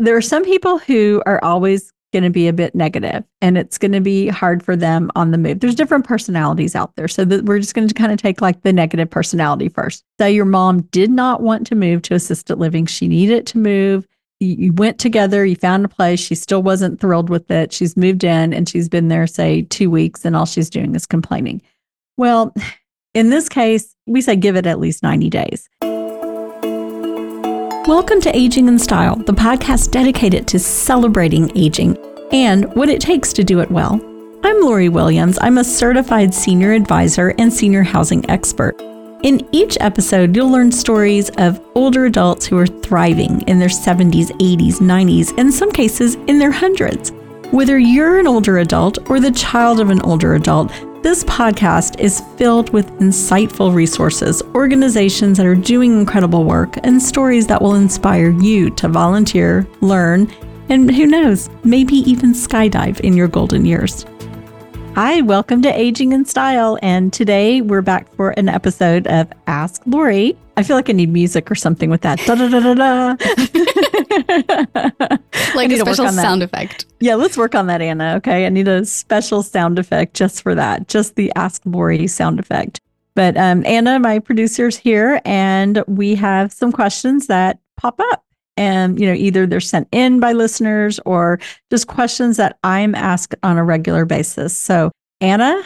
there are some people who are always going to be a bit negative and it's going to be hard for them on the move. There's different personalities out there. So we're just going to kind of take like the negative personality first. Say your mom did not want to move to assisted living. She needed to move. You went together, you found a place. She still wasn't thrilled with it. She's moved in and she's been there, say, two weeks, and all she's doing is complaining. Well, in this case, we say give it at least 90 days. Welcome to Aging in Style, the podcast dedicated to celebrating aging and what it takes to do it well. I'm Lori Williams. I'm a certified senior advisor and senior housing expert. In each episode, you'll learn stories of older adults who are thriving in their 70s, 80s, 90s, and in some cases in their hundreds. Whether you're an older adult or the child of an older adult, this podcast is filled with insightful resources, organizations that are doing incredible work, and stories that will inspire you to volunteer, learn, and who knows, maybe even skydive in your golden years. Hi, welcome to Aging in Style. And today we're back for an episode of Ask Lori. I feel like I need music or something with that. Da, da, da, da, da. like a special sound effect. Yeah, let's work on that, Anna. Okay. I need a special sound effect just for that, just the Ask Lori sound effect. But um, Anna, my producer's here, and we have some questions that pop up. And, you know, either they're sent in by listeners or just questions that I'm asked on a regular basis. So, Anna,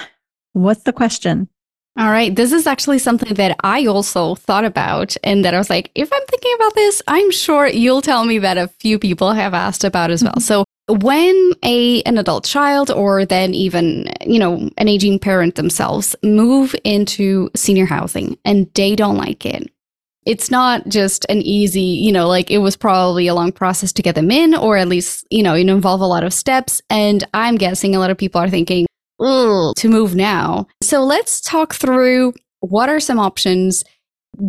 what's the question? All right. This is actually something that I also thought about, and that I was like, if I'm thinking about this, I'm sure you'll tell me that a few people have asked about as well. Mm-hmm. So, when a an adult child or then even you know an aging parent themselves move into senior housing and they don't like it it's not just an easy you know like it was probably a long process to get them in or at least you know it involve a lot of steps and i'm guessing a lot of people are thinking to move now. So let's talk through what are some options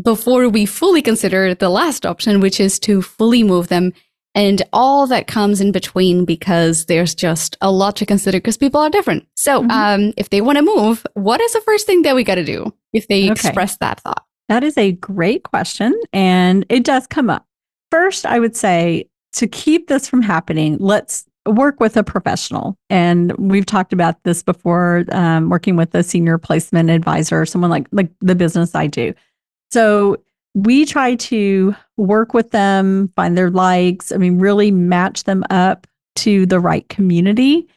before we fully consider the last option, which is to fully move them and all that comes in between because there's just a lot to consider because people are different. So, mm-hmm. um, if they want to move, what is the first thing that we got to do if they okay. express that thought? That is a great question. And it does come up. First, I would say to keep this from happening, let's work with a professional. And we've talked about this before, um, working with a senior placement advisor, someone like like the business I do. So we try to work with them, find their likes. I mean, really match them up to the right community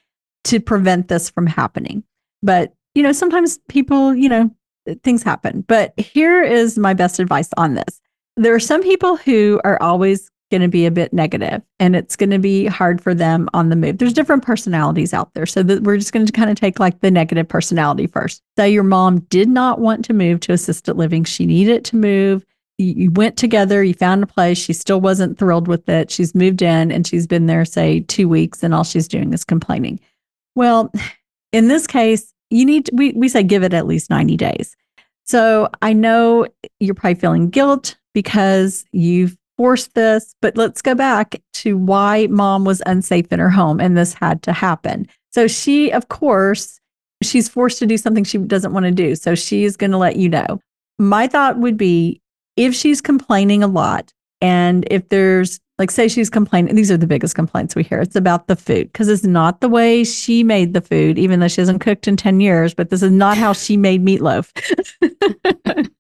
to prevent this from happening. But you know, sometimes people, you know, things happen. But here is my best advice on this. There are some people who are always going to be a bit negative and it's going to be hard for them on the move. There's different personalities out there. So we're just going to kind of take like the negative personality first. Say your mom did not want to move to assisted living. She needed to move. You went together, you found a place. She still wasn't thrilled with it. She's moved in and she's been there, say, two weeks, and all she's doing is complaining. Well, in this case, you need to, we, we say give it at least 90 days. So I know you're probably feeling guilt because you've force this, but let's go back to why mom was unsafe in her home and this had to happen. So she, of course, she's forced to do something she doesn't want to do. So she's going to let you know. My thought would be if she's complaining a lot and if there's like say she's complaining these are the biggest complaints we hear it's about the food because it's not the way she made the food even though she hasn't cooked in 10 years but this is not how she made meatloaf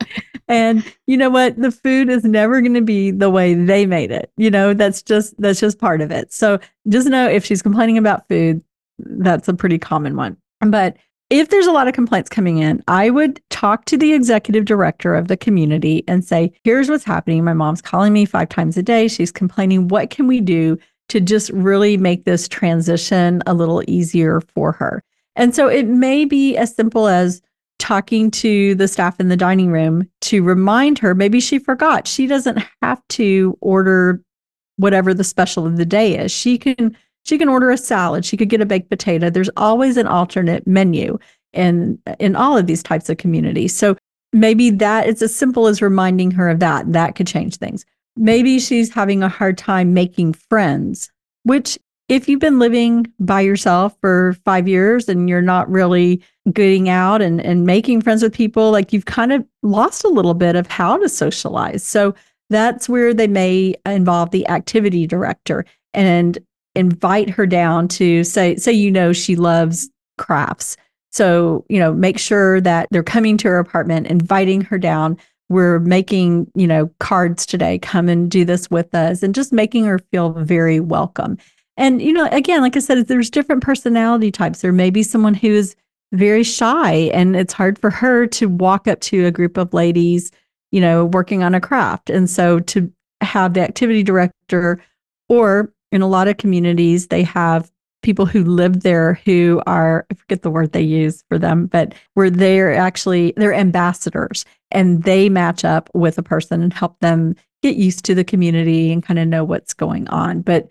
and you know what the food is never going to be the way they made it you know that's just that's just part of it so just know if she's complaining about food that's a pretty common one but if there's a lot of complaints coming in, I would talk to the executive director of the community and say, here's what's happening. My mom's calling me five times a day. She's complaining. What can we do to just really make this transition a little easier for her? And so it may be as simple as talking to the staff in the dining room to remind her maybe she forgot. She doesn't have to order whatever the special of the day is. She can she can order a salad. She could get a baked potato. There's always an alternate menu in in all of these types of communities. So maybe that it's as simple as reminding her of that. That could change things. Maybe she's having a hard time making friends which if you've been living by yourself for five years and you're not really getting out and, and making friends with people, like you've kind of lost a little bit of how to socialize. So that's where they may involve the activity director. and invite her down to say say you know she loves crafts so you know make sure that they're coming to her apartment inviting her down we're making you know cards today come and do this with us and just making her feel very welcome and you know again like i said there's different personality types there may be someone who is very shy and it's hard for her to walk up to a group of ladies you know working on a craft and so to have the activity director or in a lot of communities they have people who live there who are I forget the word they use for them, but where they're actually they're ambassadors and they match up with a person and help them get used to the community and kind of know what's going on. But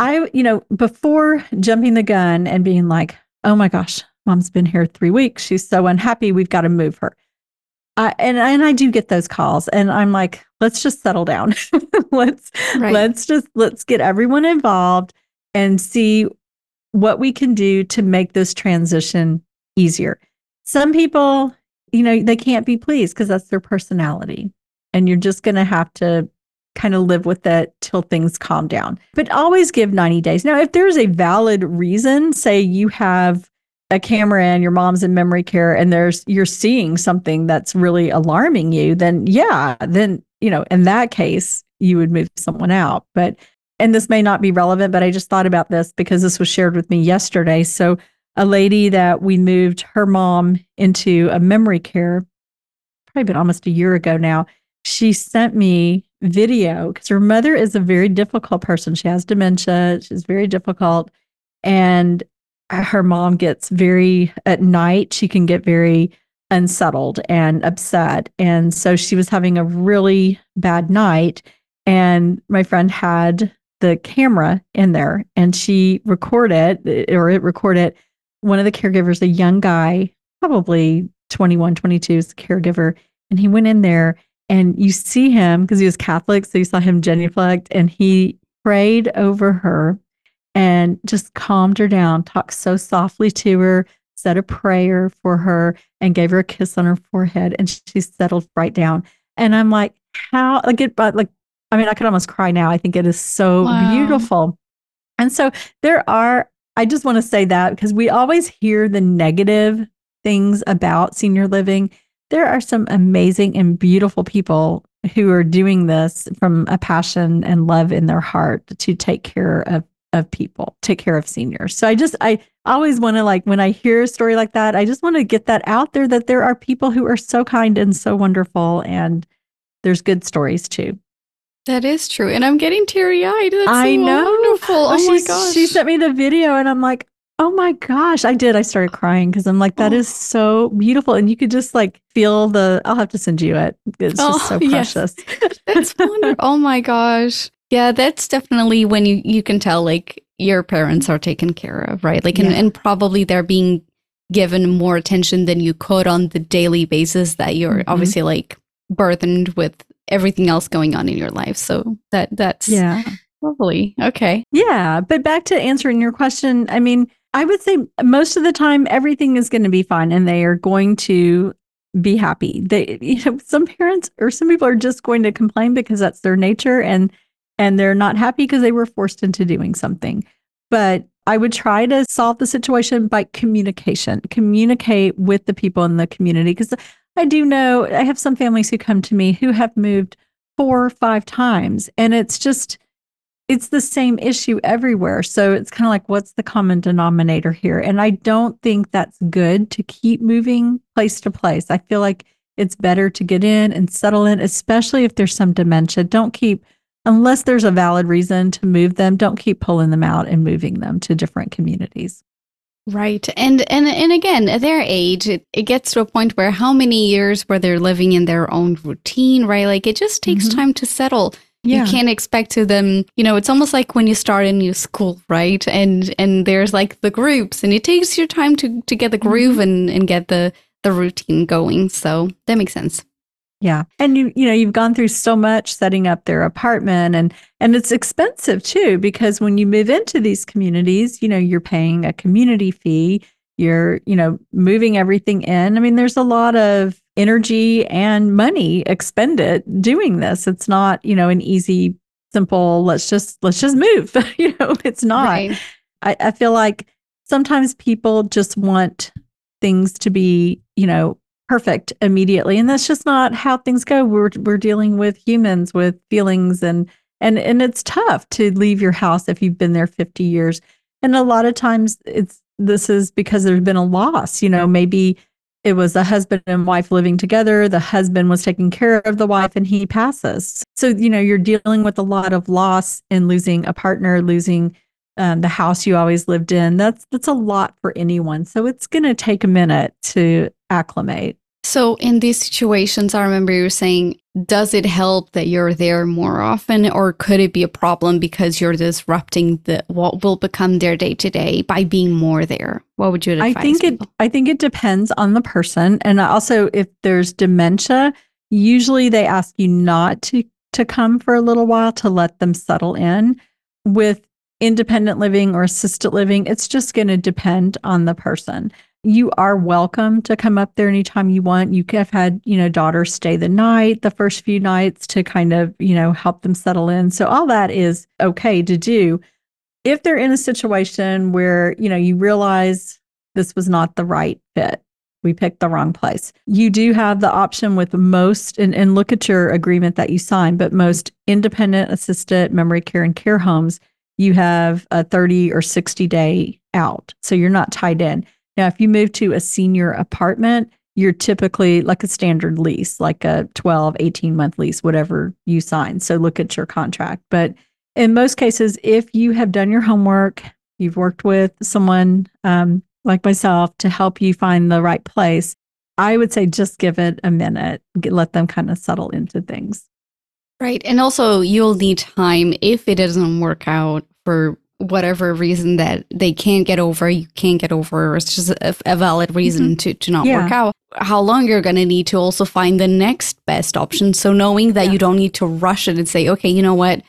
I, you know, before jumping the gun and being like, oh my gosh, mom's been here three weeks. She's so unhappy. We've got to move her. I, and and I do get those calls, and I'm like, let's just settle down. let's right. let's just let's get everyone involved and see what we can do to make this transition easier. Some people, you know, they can't be pleased because that's their personality, and you're just going to have to kind of live with it till things calm down. But always give 90 days. Now, if there's a valid reason, say you have a camera and your mom's in memory care and there's you're seeing something that's really alarming you, then yeah, then you know, in that case, you would move someone out. But and this may not be relevant, but I just thought about this because this was shared with me yesterday. So a lady that we moved her mom into a memory care, probably been almost a year ago now. She sent me video because her mother is a very difficult person. She has dementia. She's very difficult. And her mom gets very, at night, she can get very unsettled and upset. And so she was having a really bad night. And my friend had the camera in there and she recorded or it recorded one of the caregivers, a young guy, probably 21, 22 is the caregiver. And he went in there and you see him because he was Catholic. So you saw him genuflect and he prayed over her and just calmed her down, talked so softly to her, said a prayer for her, and gave her a kiss on her forehead. And she settled right down. And I'm like, how, like, it, but like, I mean, I could almost cry now. I think it is so wow. beautiful. And so there are, I just want to say that because we always hear the negative things about senior living. There are some amazing and beautiful people who are doing this from a passion and love in their heart to take care of of people, take care of seniors. So I just I always want to like when I hear a story like that, I just want to get that out there that there are people who are so kind and so wonderful and there's good stories too. That is true. And I'm getting teary eyed. I know. Wonderful. Oh, oh my gosh. She sent me the video and I'm like, oh my gosh. I did. I started crying because I'm like, that oh. is so beautiful. And you could just like feel the, I'll have to send you it. It's oh, just so precious. Yes. That's wonderful. oh my gosh. Yeah, that's definitely when you, you can tell like your parents are taken care of, right? Like, and, yeah. and probably they're being given more attention than you could on the daily basis that you're mm-hmm. obviously like burdened with everything else going on in your life. So that that's yeah. Lovely. Okay. Yeah. But back to answering your question, I mean, I would say most of the time everything is going to be fine and they are going to be happy. They you know, some parents or some people are just going to complain because that's their nature and and they're not happy because they were forced into doing something. But I would try to solve the situation by communication. Communicate with the people in the community because I do know I have some families who come to me who have moved four or five times, and it's just, it's the same issue everywhere. So it's kind of like, what's the common denominator here? And I don't think that's good to keep moving place to place. I feel like it's better to get in and settle in, especially if there's some dementia. Don't keep, unless there's a valid reason to move them, don't keep pulling them out and moving them to different communities. Right. And and and again, at their age, it, it gets to a point where how many years where they're living in their own routine, right? Like it just takes mm-hmm. time to settle. Yeah. You can't expect to them, you know, it's almost like when you start a new school, right? And and there's like the groups and it takes your time to to get the groove mm-hmm. and, and get the the routine going. So that makes sense. Yeah. And you you know, you've gone through so much setting up their apartment and and it's expensive too because when you move into these communities, you know, you're paying a community fee, you're, you know, moving everything in. I mean, there's a lot of energy and money expended doing this. It's not, you know, an easy simple, let's just let's just move. you know, it's not. Right. I, I feel like sometimes people just want things to be, you know, perfect immediately. And that's just not how things go. We're we're dealing with humans with feelings and and and it's tough to leave your house if you've been there 50 years. And a lot of times it's this is because there's been a loss, you know, maybe it was a husband and wife living together. The husband was taking care of the wife and he passes. So, you know, you're dealing with a lot of loss and losing a partner, losing um, the house you always lived in. That's that's a lot for anyone. So it's going to take a minute to acclimate. So in these situations, I remember you were saying, does it help that you're there more often, or could it be a problem because you're disrupting the what will become their day to day by being more there? What would you advise? I think people? it. I think it depends on the person, and also if there's dementia, usually they ask you not to to come for a little while to let them settle in. With independent living or assisted living, it's just going to depend on the person. You are welcome to come up there anytime you want. You have had, you know, daughters stay the night, the first few nights to kind of, you know, help them settle in. So all that is okay to do. If they're in a situation where, you know, you realize this was not the right fit, we picked the wrong place. You do have the option with most, and, and look at your agreement that you signed, but most independent assisted memory care and care homes you have a 30 or 60 day out. So you're not tied in. Now, if you move to a senior apartment, you're typically like a standard lease, like a 12, 18 month lease, whatever you sign. So look at your contract. But in most cases, if you have done your homework, you've worked with someone um, like myself to help you find the right place, I would say just give it a minute, let them kind of settle into things. Right. And also, you'll need time if it doesn't work out for whatever reason that they can't get over, you can't get over, it's just a, a valid reason mm-hmm. to, to not yeah. work out, how long you're going to need to also find the next best option. So, knowing that yeah. you don't need to rush it and say, okay, you know what?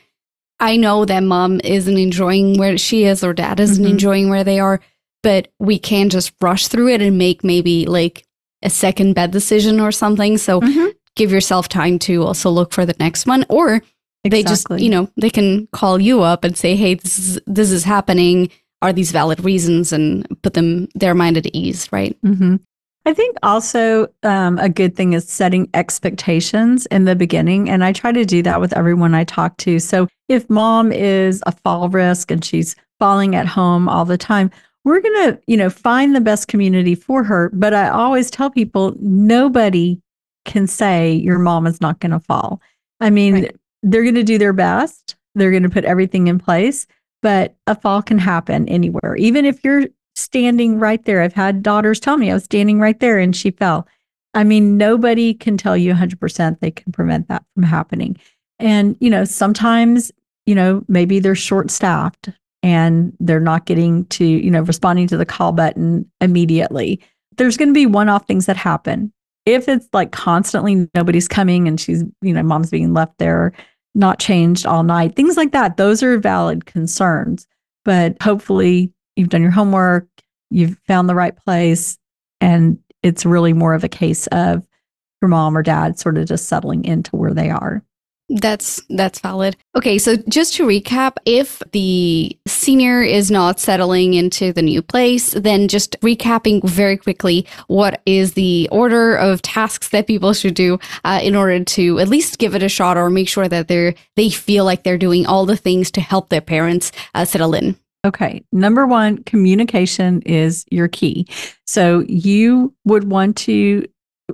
I know that mom isn't enjoying where she is or dad isn't mm-hmm. enjoying where they are, but we can't just rush through it and make maybe like a second bed decision or something. So, mm-hmm give yourself time to also look for the next one or exactly. they just you know they can call you up and say hey this is this is happening are these valid reasons and put them their mind at ease right mm-hmm. i think also um, a good thing is setting expectations in the beginning and i try to do that with everyone i talk to so if mom is a fall risk and she's falling at home all the time we're going to you know find the best community for her but i always tell people nobody can say your mom is not going to fall. I mean, right. They're going to do their best. They're going to put everything in place, but a fall can happen anywhere. Even if you're standing right there. I've had daughters tell me I was standing right there and she fell. I mean, nobody can tell you 100% they can prevent that from happening. And, you know, sometimes, you know, maybe they're short staffed and they're not getting to, you know, responding to the call button immediately. There's going to be one off things that happen if it's like constantly nobody's coming and she's, you know, mom's being left there, not changed all night, things like that, those are valid concerns. But hopefully you've done your homework, you've found the right place, and it's really more of a case of your mom or dad sort of just settling into where they are. That's that's valid. Okay, so just to recap, if the senior is not settling into the new place, then just recapping very quickly, what is the order of tasks that people should do uh, in order to at least give it a shot or make sure that they're they feel like they're doing all the things to help their parents uh, settle in. Okay. Number one, communication is your key. So you would want to,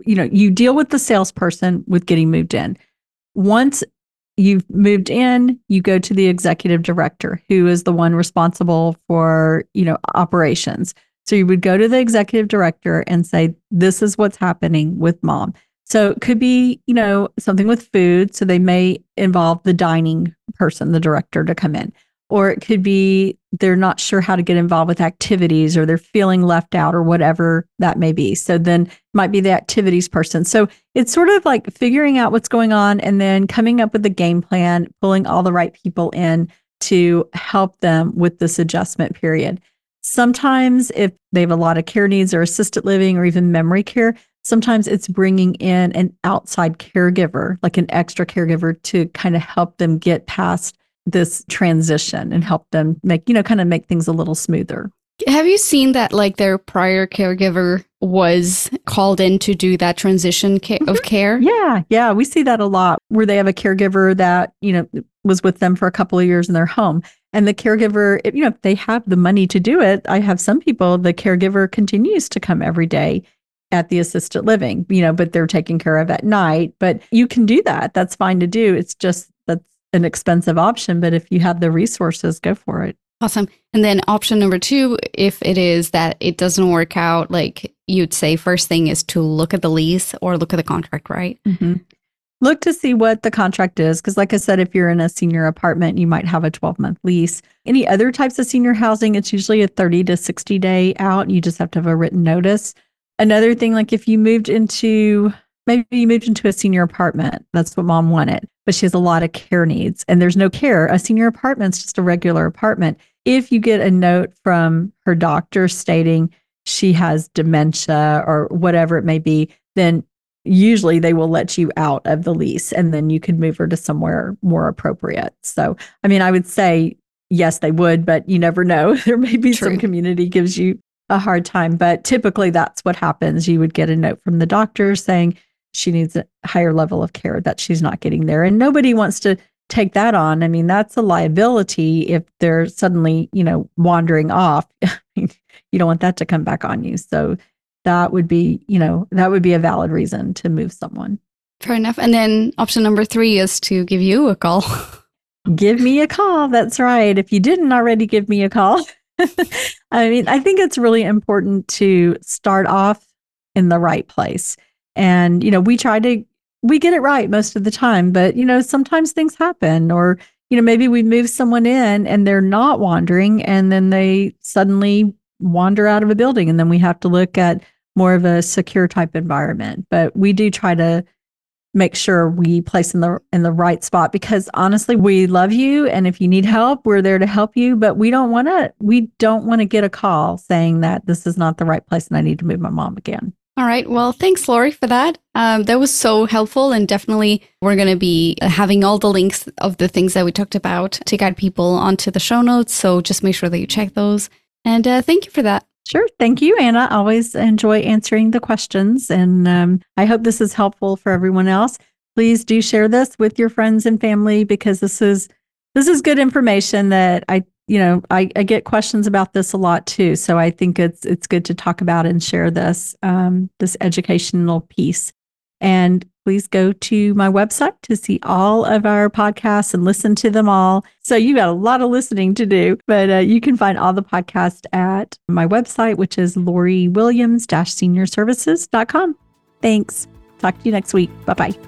you know, you deal with the salesperson with getting moved in once you've moved in, you go to the executive director, who is the one responsible for, you know, operations. So you would go to the executive director and say, this is what's happening with mom. So it could be, you know, something with food. So they may involve the dining person, the director to come in or it could be they're not sure how to get involved with activities or they're feeling left out or whatever that may be. So then might be the activities person. So it's sort of like figuring out what's going on and then coming up with a game plan, pulling all the right people in to help them with this adjustment period. Sometimes if they have a lot of care needs or assisted living or even memory care, sometimes it's bringing in an outside caregiver, like an extra caregiver to kind of help them get past this transition and help them make, you know, kind of make things a little smoother. Have you seen that like their prior caregiver was called in to do that transition ca- of mm-hmm. care? Yeah, yeah, we see that a lot where they have a caregiver that, you know, was with them for a couple of years in their home. And the caregiver, you know, if they have the money to do it, I have some people, the caregiver continues to come every day at the assisted living, you know, but they're taken care of at night. But you can do that. That's fine to do. It's just an expensive option. But if you have the resources, go for it. Awesome. And then option number two, if it is that it doesn't work out, like you'd say, first thing is to look at the lease or look at the contract, right? Mm-hmm. Look to see what the contract is. Because, like I said, if you're in a senior apartment, you might have a 12 month lease. Any other types of senior housing, it's usually a 30 to 60 day out. You just have to have a written notice. Another thing, like if you moved into, maybe you moved into a senior apartment, that's what mom wanted, but she has a lot of care needs and there's no care. A senior apartment's just a regular apartment if you get a note from her doctor stating she has dementia or whatever it may be, then usually they will let you out of the lease and then you can move her to somewhere more appropriate. So, I mean, I would say yes, they would, but you never know. There may be True. some community gives you a hard time, but typically that's what happens. You would get a note from the doctor saying she needs a higher level of care that she's not getting there. And nobody wants to take that on. I mean, that's a liability if they're suddenly, you know, wandering off. you don't want that to come back on you. So that would be, you know, that would be a valid reason to move someone. Fair enough. And then option number three is to give you a call. give me a call. That's right. If you didn't already give me a call. I mean, I think it's really important to start off in the right place. And, you know, we try to we get it right most of the time, but you know, sometimes things happen or you know, maybe we move someone in and they're not wandering and then they suddenly wander out of a building and then we have to look at more of a secure type environment. But we do try to make sure we place in the in the right spot because honestly we love you and if you need help we're there to help you but we don't want to we don't want to get a call saying that this is not the right place and I need to move my mom again. All right. Well, thanks, Lori, for that. Um, that was so helpful. And definitely, we're going to be having all the links of the things that we talked about to guide people onto the show notes. So just make sure that you check those. And uh, thank you for that. Sure. Thank you, Anna. Always enjoy answering the questions. And um, I hope this is helpful for everyone else. Please do share this with your friends and family because this is this is good information that I you know, I, I get questions about this a lot too. So I think it's it's good to talk about and share this um, this educational piece. And please go to my website to see all of our podcasts and listen to them all. So you got a lot of listening to do, but uh, you can find all the podcasts at my website, which is loriwilliams-seniorservices.com. Thanks. Talk to you next week. Bye bye.